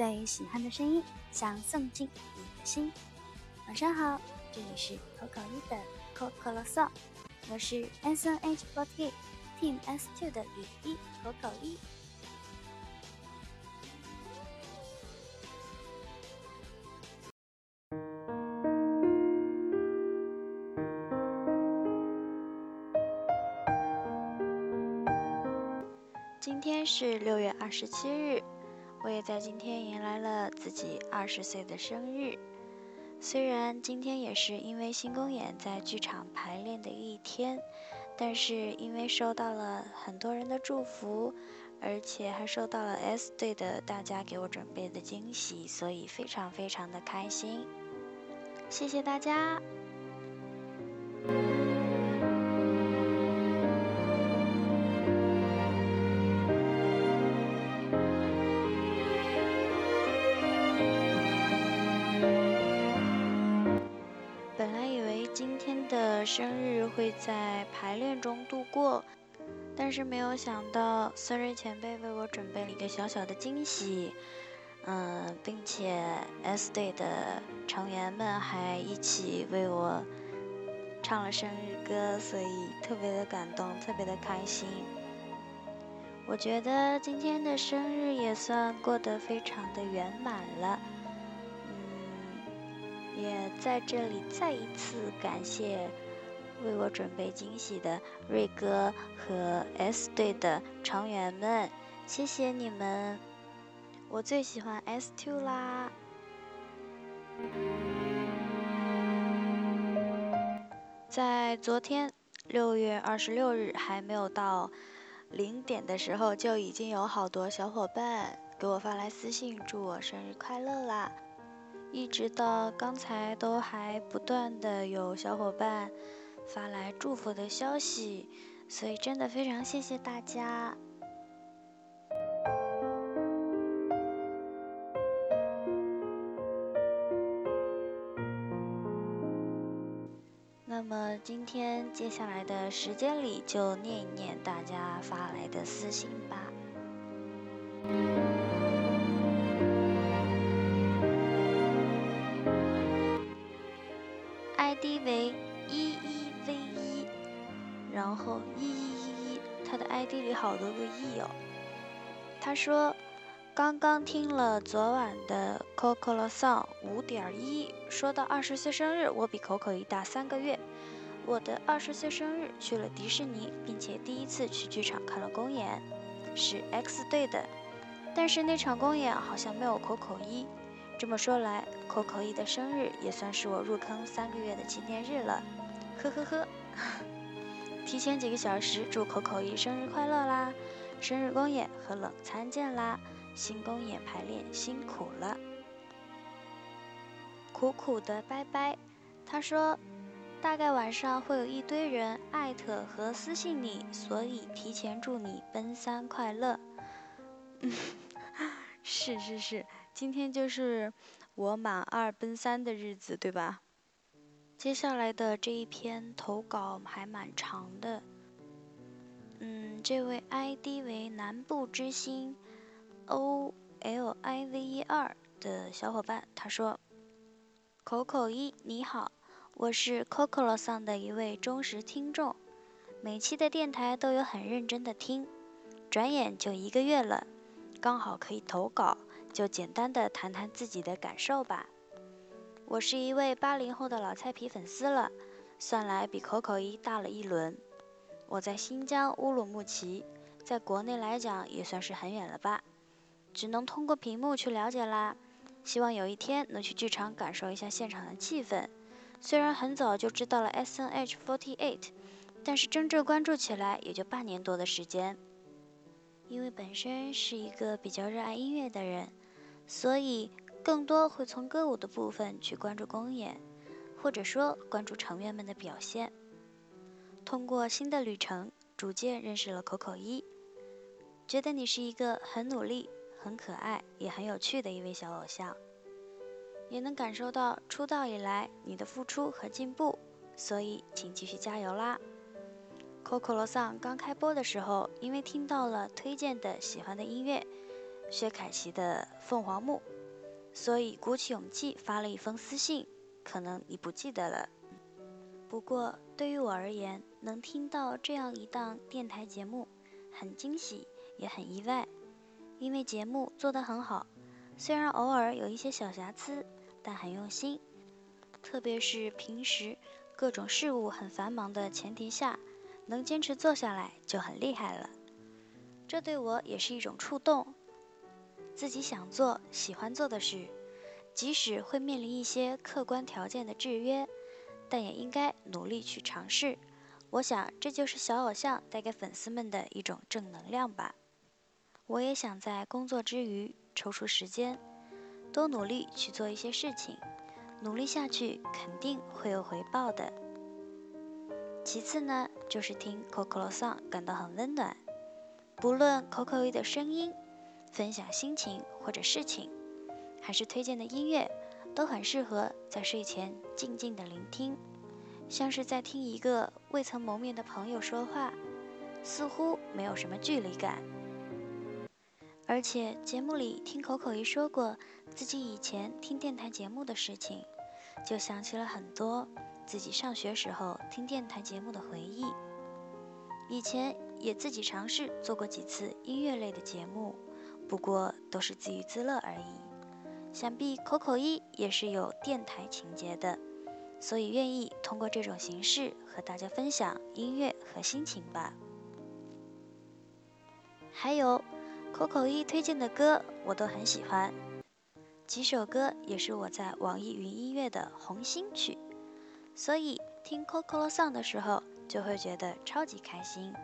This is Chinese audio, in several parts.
最喜欢的声音，想送进你的心。晚上好，这里是口口一的 Coco Song，我是 S N H forty Team S two 的雨一口口一。今天是六月二十七日。我也在今天迎来了自己二十岁的生日。虽然今天也是因为新公演在剧场排练的一天，但是因为收到了很多人的祝福，而且还收到了 S 队的大家给我准备的惊喜，所以非常非常的开心。谢谢大家。生日会在排练中度过，但是没有想到孙瑞前辈为我准备了一个小小的惊喜，嗯，并且 S 队的成员们还一起为我唱了生日歌，所以特别的感动，特别的开心。我觉得今天的生日也算过得非常的圆满了，嗯，也在这里再一次感谢。为我准备惊喜的瑞哥和 S 队的成员们，谢谢你们！我最喜欢 S Two 啦。在昨天六月二十六日还没有到零点的时候，就已经有好多小伙伴给我发来私信，祝我生日快乐啦！一直到刚才都还不断的有小伙伴。发来祝福的消息，所以真的非常谢谢大家。那么今天接下来的时间里，就念一念大家发来的私信吧。后一一一一，他的 ID 里好多个一哦。他说，刚刚听了昨晚的 Coco 的 song 五点一，说到二十岁生日，我比 Coco 一大三个月。我的二十岁生日去了迪士尼，并且第一次去剧场看了公演，是 X 队的。但是那场公演好像没有 Coco 一。这么说来，Coco 一的生日也算是我入坑三个月的纪念日了。呵呵呵。提前几个小时祝口口一生日快乐啦！生日公演和冷餐见啦！新公演排练辛苦了，苦苦的拜拜。他说，大概晚上会有一堆人艾特和私信你，所以提前祝你奔三快乐。嗯，是是是，今天就是我满二奔三的日子，对吧？接下来的这一篇投稿还蛮长的，嗯，这位 ID 为南部之星 O L I V E 二的小伙伴，他说：“口口一你好，我是 Coco 桑的一位忠实听众，每期的电台都有很认真的听，转眼就一个月了，刚好可以投稿，就简单的谈谈自己的感受吧。”我是一位八零后的老菜皮粉丝了，算来比口口一大了一轮。我在新疆乌鲁木齐，在国内来讲也算是很远了吧，只能通过屏幕去了解啦。希望有一天能去剧场感受一下现场的气氛。虽然很早就知道了 S N H forty eight，但是真正关注起来也就半年多的时间。因为本身是一个比较热爱音乐的人，所以。更多会从歌舞的部分去关注公演，或者说关注成员们的表现。通过新的旅程，逐渐认识了口口一，觉得你是一个很努力、很可爱也很有趣的一位小偶像，也能感受到出道以来你的付出和进步，所以请继续加油啦！Coco 罗桑刚开播的时候，因为听到了推荐的喜欢的音乐。薛凯琪的《凤凰木》，所以鼓起勇气发了一封私信。可能你不记得了。不过对于我而言，能听到这样一档电台节目，很惊喜，也很意外，因为节目做得很好，虽然偶尔有一些小瑕疵，但很用心。特别是平时各种事务很繁忙的前提下，能坚持做下来就很厉害了。这对我也是一种触动。自己想做、喜欢做的事，即使会面临一些客观条件的制约，但也应该努力去尝试。我想，这就是小偶像带给粉丝们的一种正能量吧。我也想在工作之余抽出时间，多努力去做一些事情，努力下去肯定会有回报的。其次呢，就是听 Coco Song 感到很温暖。不论 Coco 一的声音、分享心情或者事情，还是推荐的音乐，都很适合在睡前静静的聆听，像是在听一个未曾谋面的朋友说话，似乎没有什么距离感。而且节目里听口口一说过自己以前听电台节目的事情，就想起了很多自己上学时候听电台节目的回忆。以前。也自己尝试做过几次音乐类的节目，不过都是自娱自乐而已。想必口口一也是有电台情节的，所以愿意通过这种形式和大家分享音乐和心情吧。还有口口一推荐的歌，我都很喜欢，几首歌也是我在网易云音乐的红心曲，所以听 Coco Song 的时候就会觉得超级开心。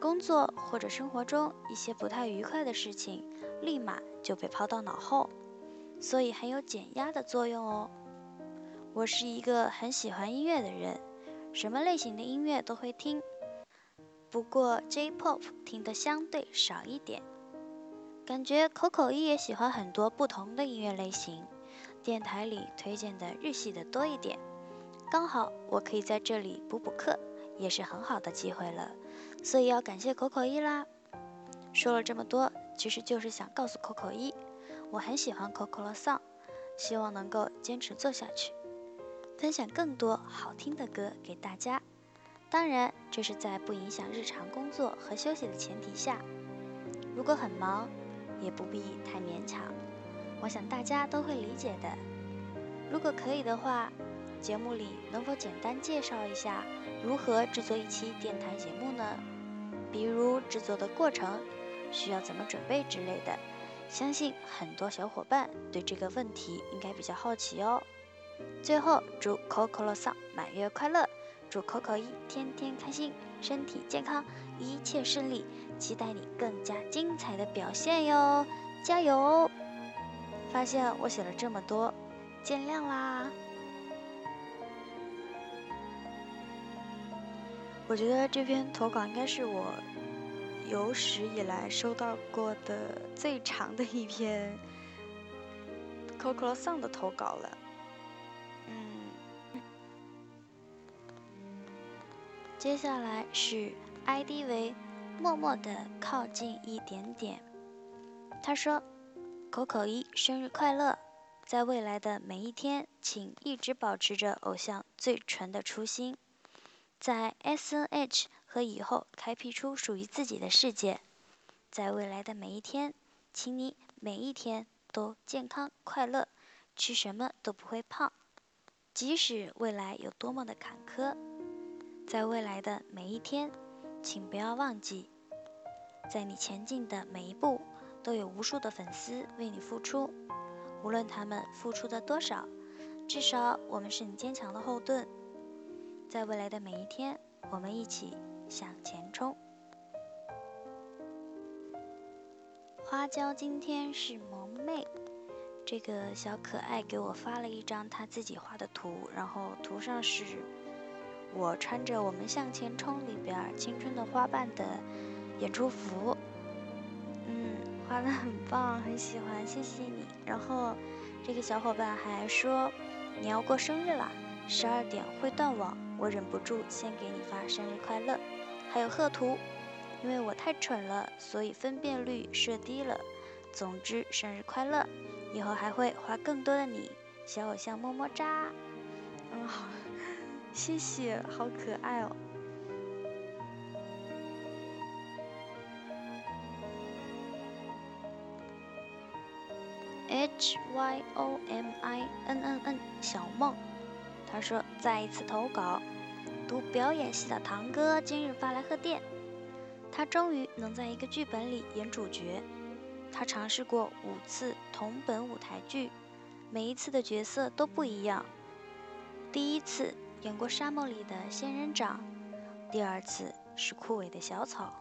工作或者生活中一些不太愉快的事情，立马就被抛到脑后，所以很有减压的作用哦。我是一个很喜欢音乐的人，什么类型的音乐都会听，不过 J-pop 听的相对少一点。感觉口口一也喜欢很多不同的音乐类型，电台里推荐的日系的多一点，刚好我可以在这里补补课，也是很好的机会了。所以要感谢口口一啦。说了这么多，其实就是想告诉口口一，我很喜欢 Coco 的 song，希望能够坚持做下去，分享更多好听的歌给大家。当然，这是在不影响日常工作和休息的前提下。如果很忙，也不必太勉强，我想大家都会理解的。如果可以的话，节目里能否简单介绍一下如何制作一期电台节目呢？比如制作的过程，需要怎么准备之类的，相信很多小伙伴对这个问题应该比较好奇哦。最后，祝 Coco 罗桑满月快乐，祝 Coco 一天天开心，身体健康，一切顺利，期待你更加精彩的表现哟，加油！发现我写了这么多，见谅啦。我觉得这篇投稿应该是我有史以来收到过的 最长的一篇 Coco Song 的投稿了。嗯，接下来是 ID 为默默的靠近一点点。他说：“Coco 一生日快乐，在未来的每一天，请一直保持着偶像最纯的初心。”在 S N H 和以后开辟出属于自己的世界，在未来的每一天，请你每一天都健康快乐，吃什么都不会胖，即使未来有多么的坎坷，在未来的每一天，请不要忘记，在你前进的每一步，都有无数的粉丝为你付出，无论他们付出的多少，至少我们是你坚强的后盾。在未来的每一天，我们一起向前冲。花椒今天是萌妹，这个小可爱给我发了一张他自己画的图，然后图上是我穿着《我们向前冲》里边青春的花瓣的演出服。嗯，画的很棒，很喜欢，谢谢你。然后这个小伙伴还说你要过生日啦，十二点会断网。我忍不住先给你发生日快乐，还有贺图，因为我太蠢了，所以分辨率设低了，总之，生日快乐！以后还会画更多的你，小偶像么么哒。嗯，好，谢谢，好可爱哦。H Y O M I N N N 小梦，他说再一次投稿，读表演系的堂哥今日发来贺电，他终于能在一个剧本里演主角。他尝试过五次同本舞台剧，每一次的角色都不一样。第一次演过沙漠里的仙人掌，第二次是枯萎的小草，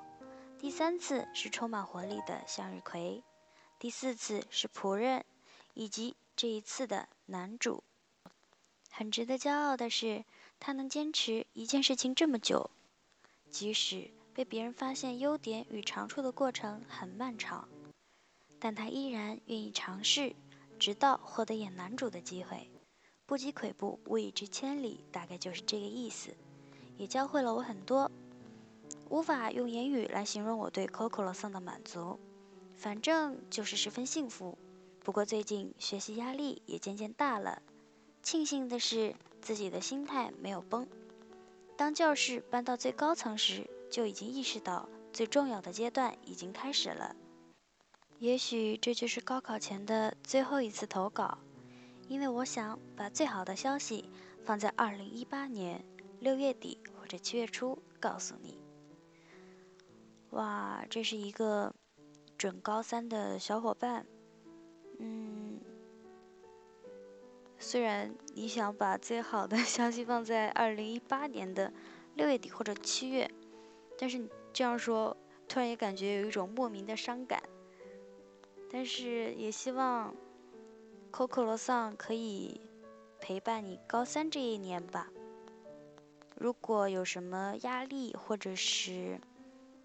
第三次是充满活力的向日葵。第四次是仆人，以及这一次的男主。很值得骄傲的是，他能坚持一件事情这么久，即使被别人发现优点与长处的过程很漫长，但他依然愿意尝试，直到获得演男主的机会。不积跬步，无以至千里，大概就是这个意思。也教会了我很多，无法用言语来形容我对 Coco 罗桑的满足。反正就是十分幸福，不过最近学习压力也渐渐大了。庆幸的是，自己的心态没有崩。当教室搬到最高层时，就已经意识到最重要的阶段已经开始了。也许这就是高考前的最后一次投稿，因为我想把最好的消息放在二零一八年六月底或者七月初告诉你。哇，这是一个。准高三的小伙伴，嗯，虽然你想把最好的 消息放在二零一八年的六月底或者七月，但是你这样说，突然也感觉有一种莫名的伤感。但是也希望 Coco 罗桑可以陪伴你高三这一年吧。如果有什么压力或者是。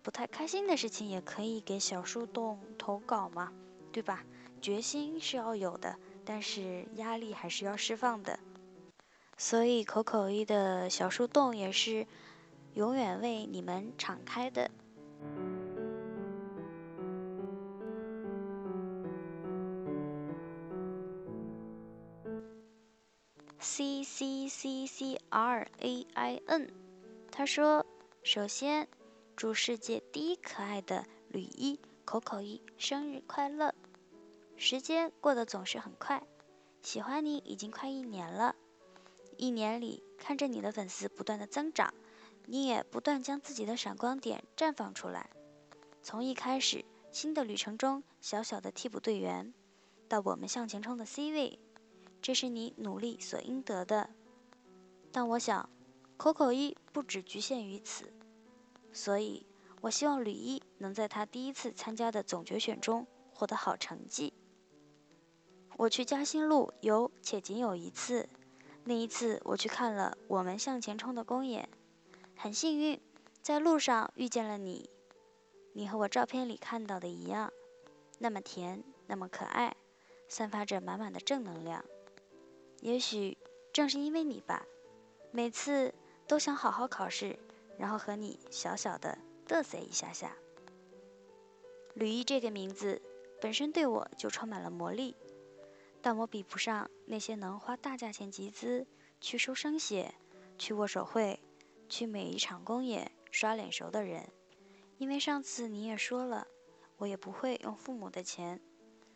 不太开心的事情也可以给小树洞投稿嘛，对吧？决心是要有的，但是压力还是要释放的。所以口口一的小树洞也是永远为你们敞开的。C C C C R A I N，他说：“首先。”祝世界第一可爱的吕一口口一生日快乐！时间过得总是很快，喜欢你已经快一年了。一年里，看着你的粉丝不断的增长，你也不断将自己的闪光点绽放出来。从一开始新的旅程中小小的替补队员，到我们向前冲的 C 位，这是你努力所应得的。但我想，，Coco 一不只局限于此。所以，我希望吕一能在他第一次参加的总决选中获得好成绩。我去嘉兴路有且仅有一次，那一次我去看了《我们向前冲》的公演，很幸运在路上遇见了你。你和我照片里看到的一样，那么甜，那么可爱，散发着满满的正能量。也许正是因为你吧，每次都想好好考试。然后和你小小的嘚瑟一下下。吕一这个名字本身对我就充满了魔力，但我比不上那些能花大价钱集资去收声血、去握手会、去每一场公演刷脸熟的人。因为上次你也说了，我也不会用父母的钱，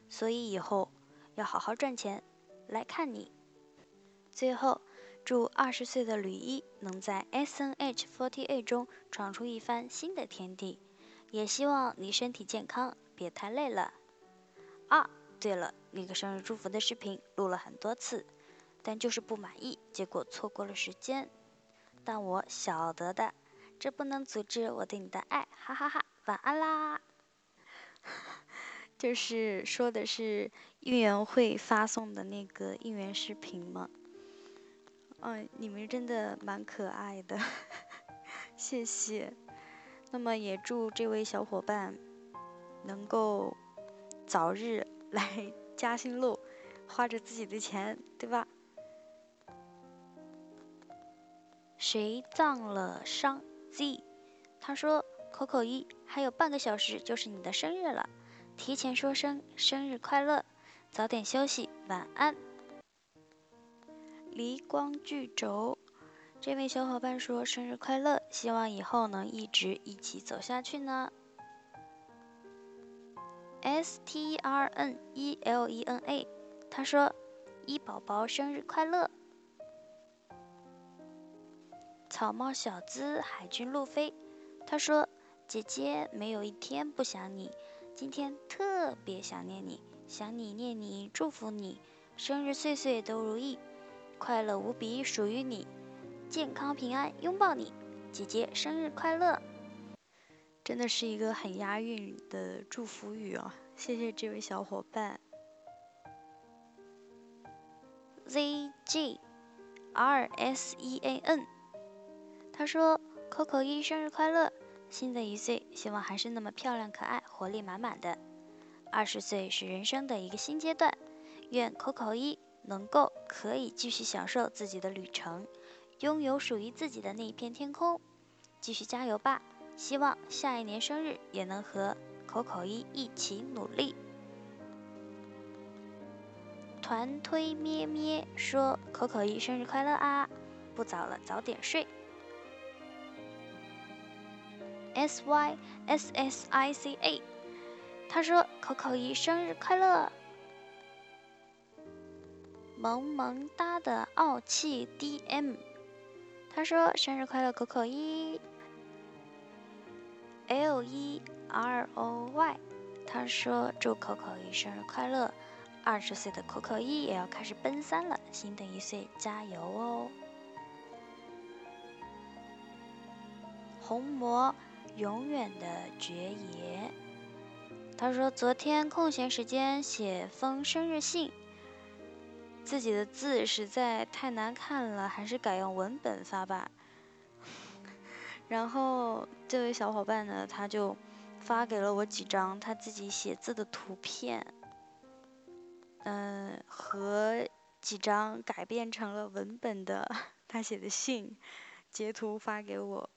所以以后要好好赚钱来看你。最后。祝二十岁的吕一能在 S N H forty eight 中闯出一番新的天地，也希望你身体健康，别太累了。啊，对了，那个生日祝福的视频录了很多次，但就是不满意，结果错过了时间。但我晓得的，这不能阻止我对你的爱，哈哈哈！晚安啦。就是说的是应援会发送的那个应援视频吗？嗯，你们真的蛮可爱的，谢谢。那么也祝这位小伙伴能够早日来嘉兴路，花着自己的钱，对吧？谁葬了伤 Z？他说：“口口一，还有半个小时就是你的生日了，提前说声生日快乐，早点休息，晚安。离光聚轴，这位小伙伴说生日快乐，希望以后能一直一起走下去呢。Stern Elena，他说一宝宝生日快乐。草帽小子海军路飞，他说姐姐没有一天不想你。今天特别想念你，想你念你祝福你，生日岁岁都如意，快乐无比属于你，健康平安拥抱你，姐姐生日快乐！真的是一个很押韵的祝福语哦，谢谢这位小伙伴。Z G R S E A N，他说：“Coco 一生日快乐。”新的一岁，希望还是那么漂亮可爱，活力满满的。二十岁是人生的一个新阶段，愿 Coco 一能够可以继续享受自己的旅程，拥有属于自己的那一片天空。继续加油吧！希望下一年生日也能和 Coco 一一起努力。团推咩咩说：“Coco 一生日快乐啊！不早了，早点睡。” S Y S S I C A，他说：“Coco 一生日快乐。”萌萌哒的傲气 D M，他说：“生日快乐，Coco 一。”L E R O Y，他说：“祝 Coco 一生日快乐，二十岁的 Coco 一也要开始奔三了，新的一岁加油哦。”红魔。永远的绝爷，他说昨天空闲时间写封生日信，自己的字实在太难看了，还是改用文本发吧。然后这位小伙伴呢，他就发给了我几张他自己写字的图片，嗯，和几张改变成了文本的 他写的信，截图发给我。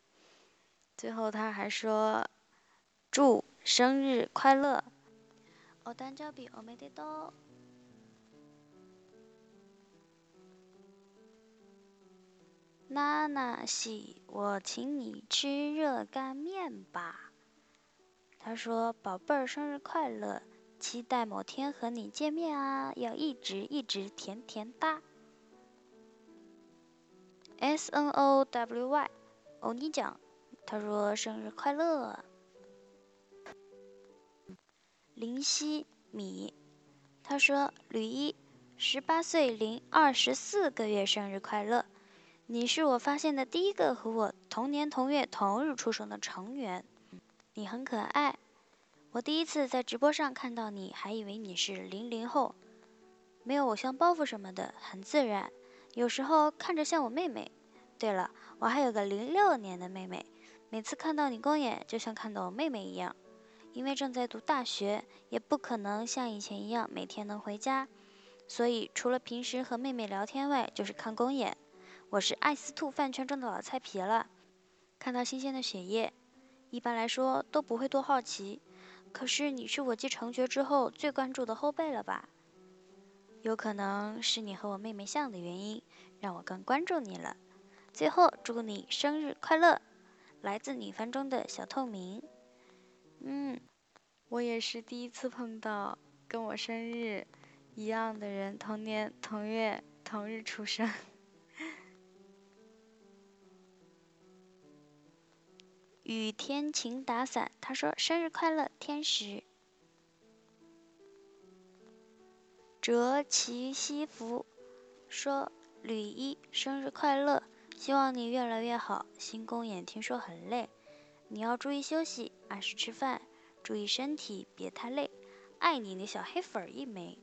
最后他还说：“祝生日快乐！”哦，单交比我没得到。娜娜西，我请你吃热干面吧。他说：“宝贝儿，生日快乐！期待某天和你见面啊，要一直一直甜甜哒。”S N O W Y，欧尼酱。他说：“生日快乐，林夕米。”他说：“吕一，十八岁零二十四个月生日快乐！你是我发现的第一个和我同年同月同日出生的成员，你很可爱。我第一次在直播上看到你，还以为你是零零后，没有偶像包袱什么的，很自然。有时候看着像我妹妹。对了，我还有个零六年的妹妹。”每次看到你公演，就像看到我妹妹一样。因为正在读大学，也不可能像以前一样每天能回家，所以除了平时和妹妹聊天外，就是看公演。我是爱斯兔饭圈中的老菜皮了，看到新鲜的血液，一般来说都不会多好奇。可是你是我继成爵之后最关注的后辈了吧？有可能是你和我妹妹像的原因，让我更关注你了。最后，祝你生日快乐！来自女番中的小透明，嗯，我也是第一次碰到跟我生日一样的人，同年同月同日出生。雨天晴打伞，他说生日快乐，天使。折其西服说吕一生日快乐。希望你越来越好。新公演听说很累，你要注意休息，按时吃饭，注意身体，别太累。爱你的小黑粉一枚。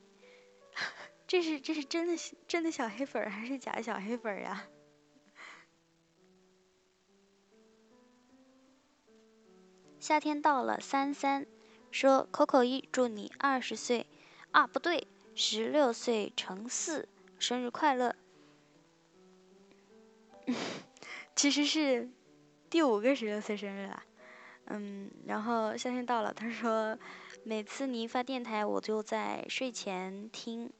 这是这是真的真的小黑粉还是假小黑粉呀？夏天到了，三三说 Coco 一祝你二十岁啊，不对，十六岁乘四，生日快乐。其实是第五个十六岁生日了，嗯，然后夏天到了，他说每次你一发电台，我就在睡前听，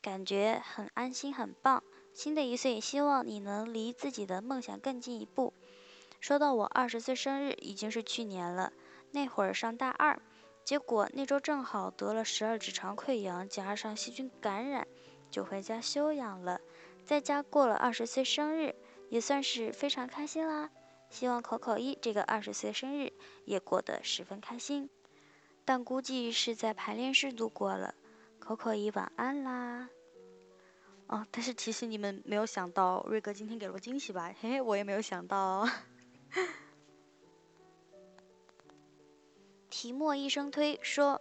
感觉很安心，很棒。新的一岁，希望你能离自己的梦想更进一步。说到我二十岁生日，已经是去年了，那会儿上大二，结果那周正好得了十二指肠溃疡，加上细菌感染，就回家休养了。在家过了二十岁生日，也算是非常开心啦。希望口口一这个二十岁生日也过得十分开心。但估计是在排练室度过了。口口一晚安啦。哦，但是其实你们没有想到，瑞哥今天给了我惊喜吧？嘿嘿，我也没有想到。提莫一生推说，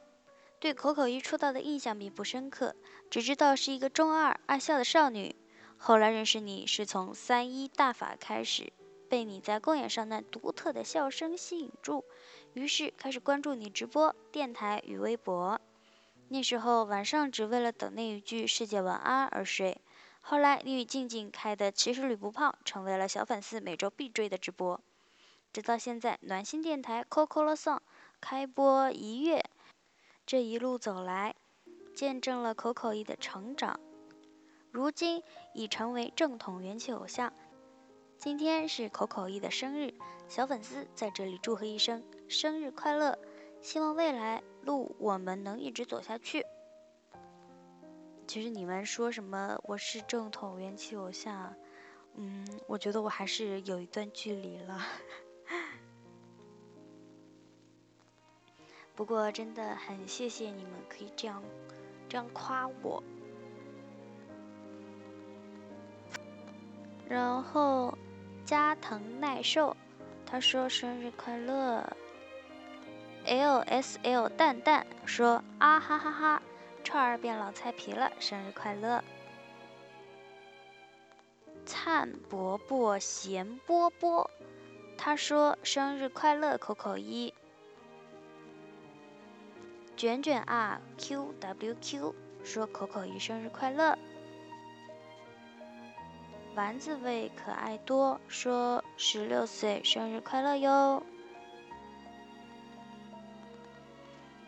对口口一出道的印象并不深刻，只知道是一个中二爱笑的少女。后来认识你是从三一大法开始，被你在公演上那独特的笑声吸引住。于是开始关注你直播、电台与微博。那时候晚上只为了等那一句“世界晚安”而睡。后来你与静静开的“其实吕不胖”成为了小粉丝每周必追的直播。直到现在，暖心电台 Coco 了 Song 开播一月，这一路走来，见证了口口一的成长。如今已成为正统元气偶像。今天是口口一的生日，小粉丝在这里祝贺一声生日快乐！希望未来路我们能一直走下去。其实你们说什么我是正统元气偶像，嗯，我觉得我还是有一段距离了。不过真的很谢谢你们可以这样这样夸我，然后。加藤耐受，他说生日快乐。L S L 蛋蛋说啊哈哈哈，串儿变老菜皮了，生日快乐。灿伯伯咸波波，他说生日快乐，口口一。卷卷啊 Q W Q 说口口一生日快乐。丸子味可爱多说十六岁生日快乐哟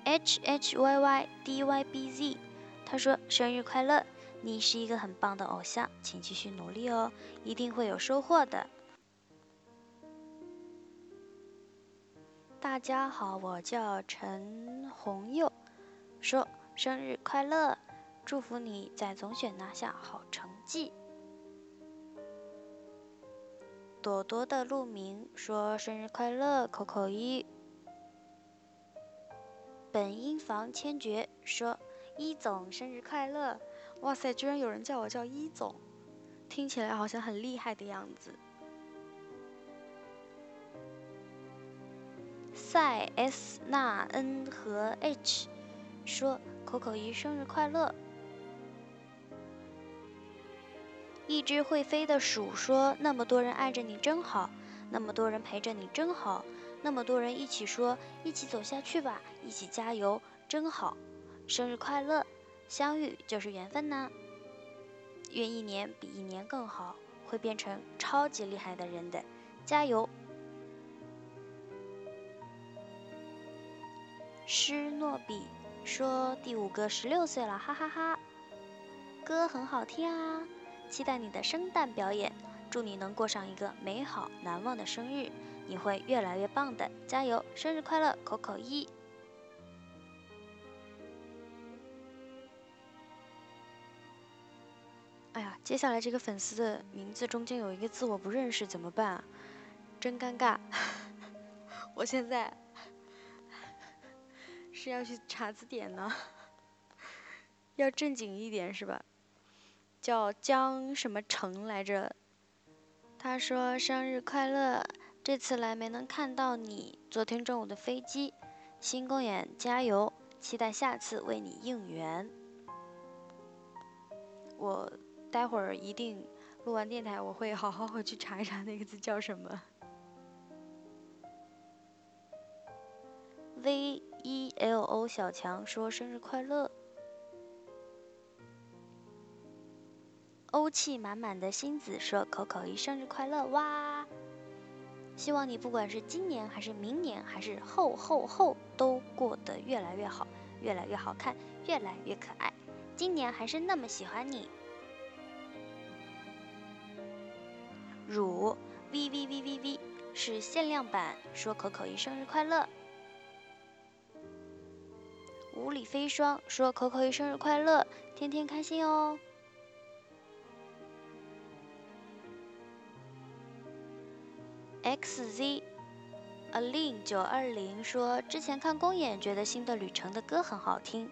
！H H Y Y D Y B Z，他说生日快乐，你是一个很棒的偶像，请继续努力哦，一定会有收获的。大家好，我叫陈红佑，说生日快乐，祝福你在总选拿下好成绩。朵朵的鹿鸣说：“生日快乐，扣扣一。”本音房千珏说：“一总生日快乐！”哇塞，居然有人叫我叫一总，听起来好像很厉害的样子。塞 S 纳 N 和 H 说：“口口一生日快乐。”一只会飞的鼠说：“那么多人爱着你真好，那么多人陪着你真好，那么多人一起说一起走下去吧，一起加油真好，生日快乐！相遇就是缘分呐，愿一年比一年更好，会变成超级厉害的人的，加油！”施诺比说：“第五个十六岁了，哈哈哈，歌很好听啊。”期待你的圣诞表演，祝你能过上一个美好难忘的生日，你会越来越棒的，加油！生日快乐，口口一。哎呀，接下来这个粉丝的名字中间有一个字我不认识，怎么办啊？真尴尬！我现在是要去查字典呢，要正经一点是吧？叫江什么城来着？他说生日快乐，这次来没能看到你。昨天中午的飞机，新公演加油，期待下次为你应援。我待会儿一定录完电台，我会好好回去查一查那个字叫什么。V E L O 小强说生日快乐。欧气满满的星子说：“口口一生日快乐哇！希望你不管是今年还是明年还是后后后都过得越来越好，越来越好看，越来越可爱。今年还是那么喜欢你。乳 v v v v v 是限量版，说口口一生日快乐。五里飞霜说口口一生日快乐，天天开心哦。xz alin 九二零说之前看公演觉得新的旅程的歌很好听，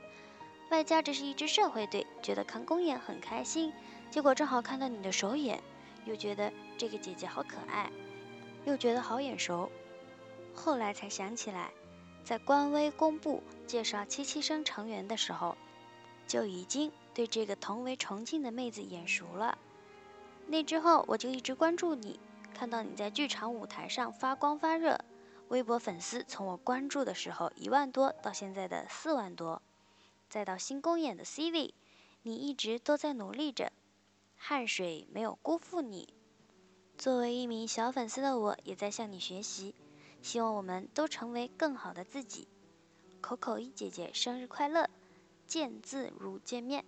外加这是一支社会队，觉得看公演很开心，结果正好看到你的首演。又觉得这个姐姐好可爱，又觉得好眼熟，后来才想起来，在官微公布介绍七七生成员的时候，就已经对这个同为重庆的妹子眼熟了。那之后我就一直关注你，看到你在剧场舞台上发光发热，微博粉丝从我关注的时候一万多到现在的四万多，再到新公演的 CV，你一直都在努力着。汗水没有辜负你。作为一名小粉丝的我，也在向你学习。希望我们都成为更好的自己。口口一姐姐生日快乐！见字如见面。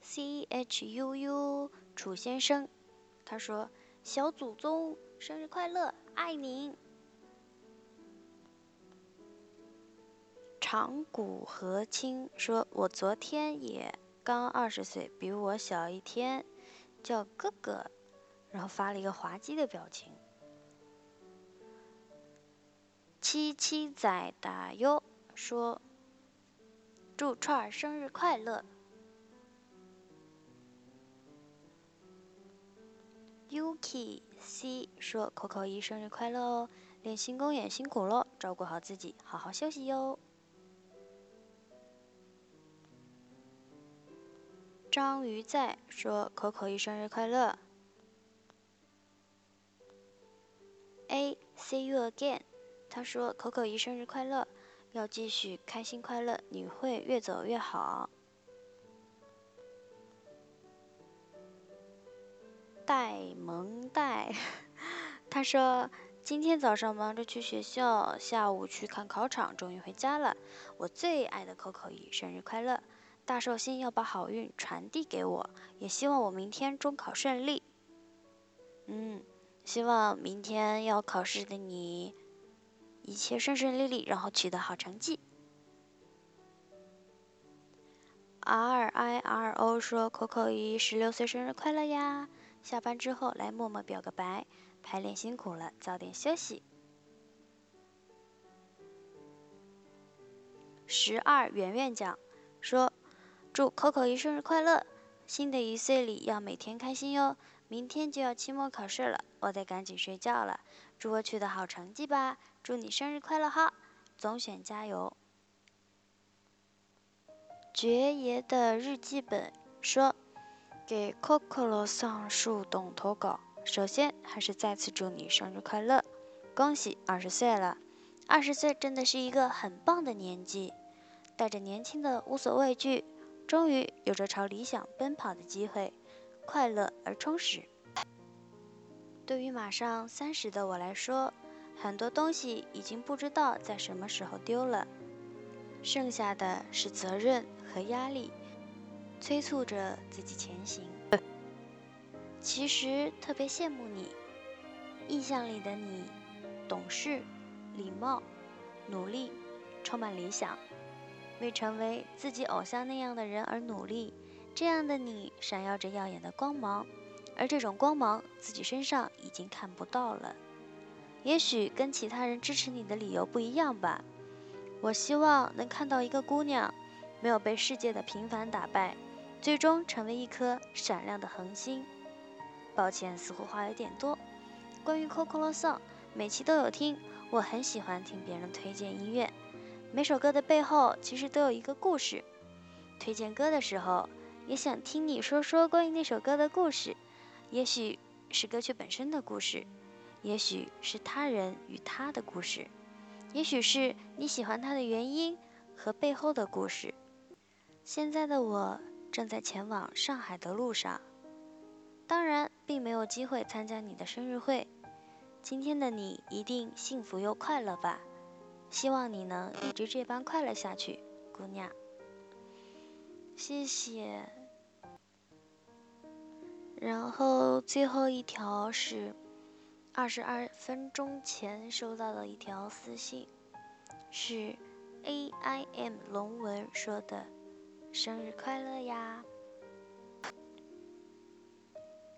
C H U U 楚先生，他说：“小祖宗生日快乐，爱您。”长谷和清说：“我昨天也刚二十岁，比我小一天，叫哥哥。”然后发了一个滑稽的表情。七七仔打哟说：“祝串儿生日快乐。”Yuki C 说：“口口一生日快乐哦，练新公演辛苦喽，照顾好自己，好好休息哟。”章鱼在说：“口口一生日快乐。”A see you again，他说：“口口一生日快乐，要继续开心快乐，你会越走越好。”戴萌戴，他说：“今天早上忙着去学校，下午去看考场，终于回家了。我最爱的口口一生日快乐。”大寿星要把好运传递给我，也希望我明天中考顺利。嗯，希望明天要考试的你一切顺顺利利，然后取得好成绩。R I R O 说：“口口一十六岁生日快乐呀！下班之后来默默表个白，排练辛苦了，早点休息。”十二圆圆讲说。祝 Coco 一生日快乐！新的一岁里要每天开心哟。明天就要期末考试了，我得赶紧睡觉了。祝我取得好成绩吧！祝你生日快乐哈！总选加油。爵爷的日记本说：“给 Coco 上树洞投稿。首先还是再次祝你生日快乐，恭喜二十岁了。二十岁真的是一个很棒的年纪，带着年轻的无所畏惧。”终于有着朝理想奔跑的机会，快乐而充实。对于马上三十的我来说，很多东西已经不知道在什么时候丢了，剩下的是责任和压力，催促着自己前行。其实特别羡慕你，印象里的你，懂事、礼貌、努力，充满理想。为成为自己偶像那样的人而努力，这样的你闪耀着耀眼的光芒，而这种光芒自己身上已经看不到了。也许跟其他人支持你的理由不一样吧。我希望能看到一个姑娘，没有被世界的平凡打败，最终成为一颗闪亮的恒星。抱歉，似乎话有点多。关于 Coco Song，每期都有听，我很喜欢听别人推荐音乐。每首歌的背后其实都有一个故事。推荐歌的时候，也想听你说说关于那首歌的故事。也许是歌曲本身的故事，也许是他人与他的故事，也许是你喜欢他的原因和背后的故事。现在的我正在前往上海的路上，当然并没有机会参加你的生日会。今天的你一定幸福又快乐吧？希望你能一直这般快乐下去，姑娘。谢谢。然后最后一条是二十二分钟前收到的一条私信，是 A I M 龙文说的：“生日快乐呀！”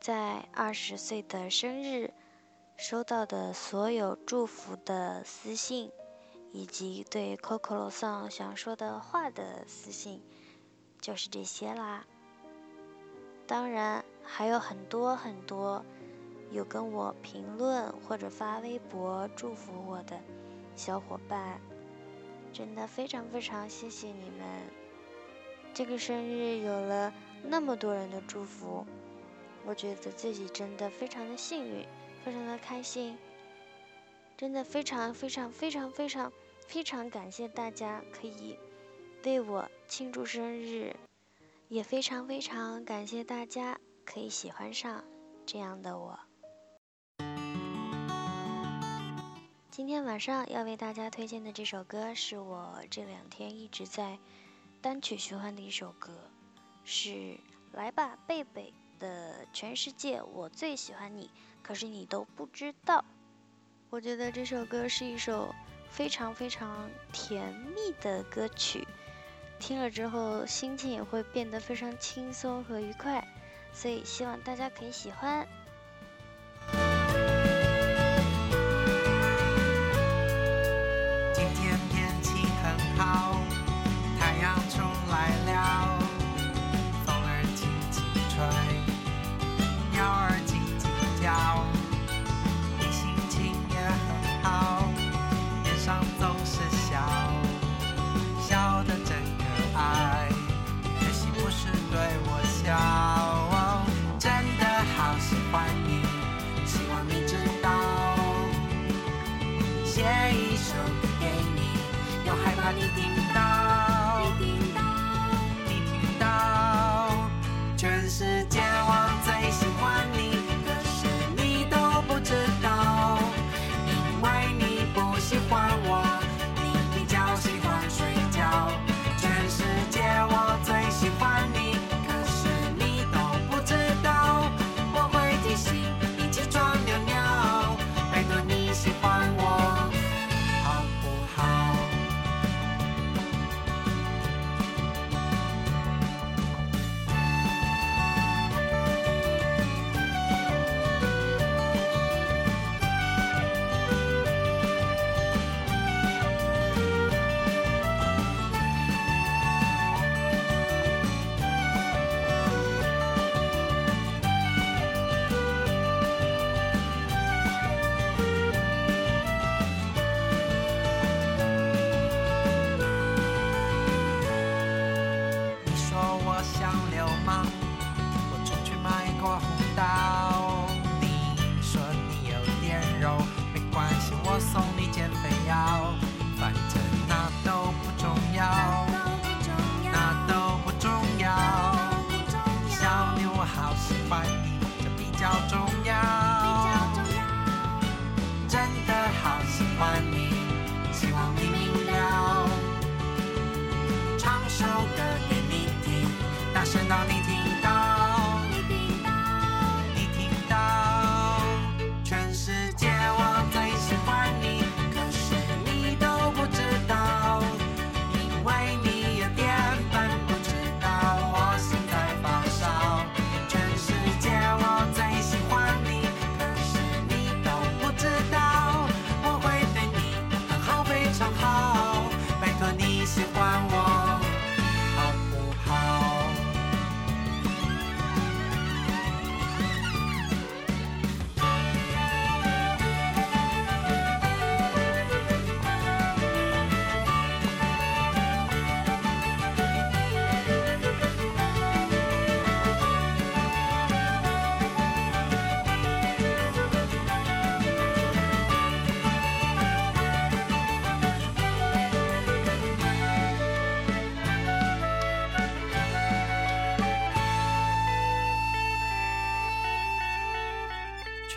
在二十岁的生日收到的所有祝福的私信，以及对 Coco 罗桑想说的话的私信，就是这些啦。当然。还有很多很多有跟我评论或者发微博祝福我的小伙伴，真的非常非常谢谢你们！这个生日有了那么多人的祝福，我觉得自己真的非常的幸运，非常的开心，真的非常非常非常非常非常感谢大家可以为我庆祝生日，也非常非常感谢大家。可以喜欢上这样的我。今天晚上要为大家推荐的这首歌，是我这两天一直在单曲循环的一首歌，是《来吧，贝贝》的《全世界我最喜欢你》，可是你都不知道。我觉得这首歌是一首非常非常甜蜜的歌曲，听了之后心情也会变得非常轻松和愉快。所以希望大家可以喜欢。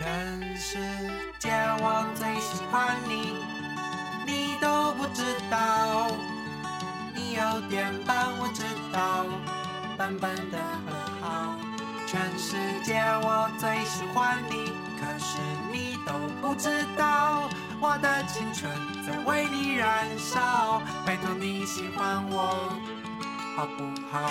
全世界我最喜欢你，你都不知道。你有点笨，我知道，笨笨的很好。全世界我最喜欢你，可是你都不知道，我的青春在为你燃烧。拜托你喜欢我，好不好？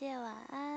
世界晚安。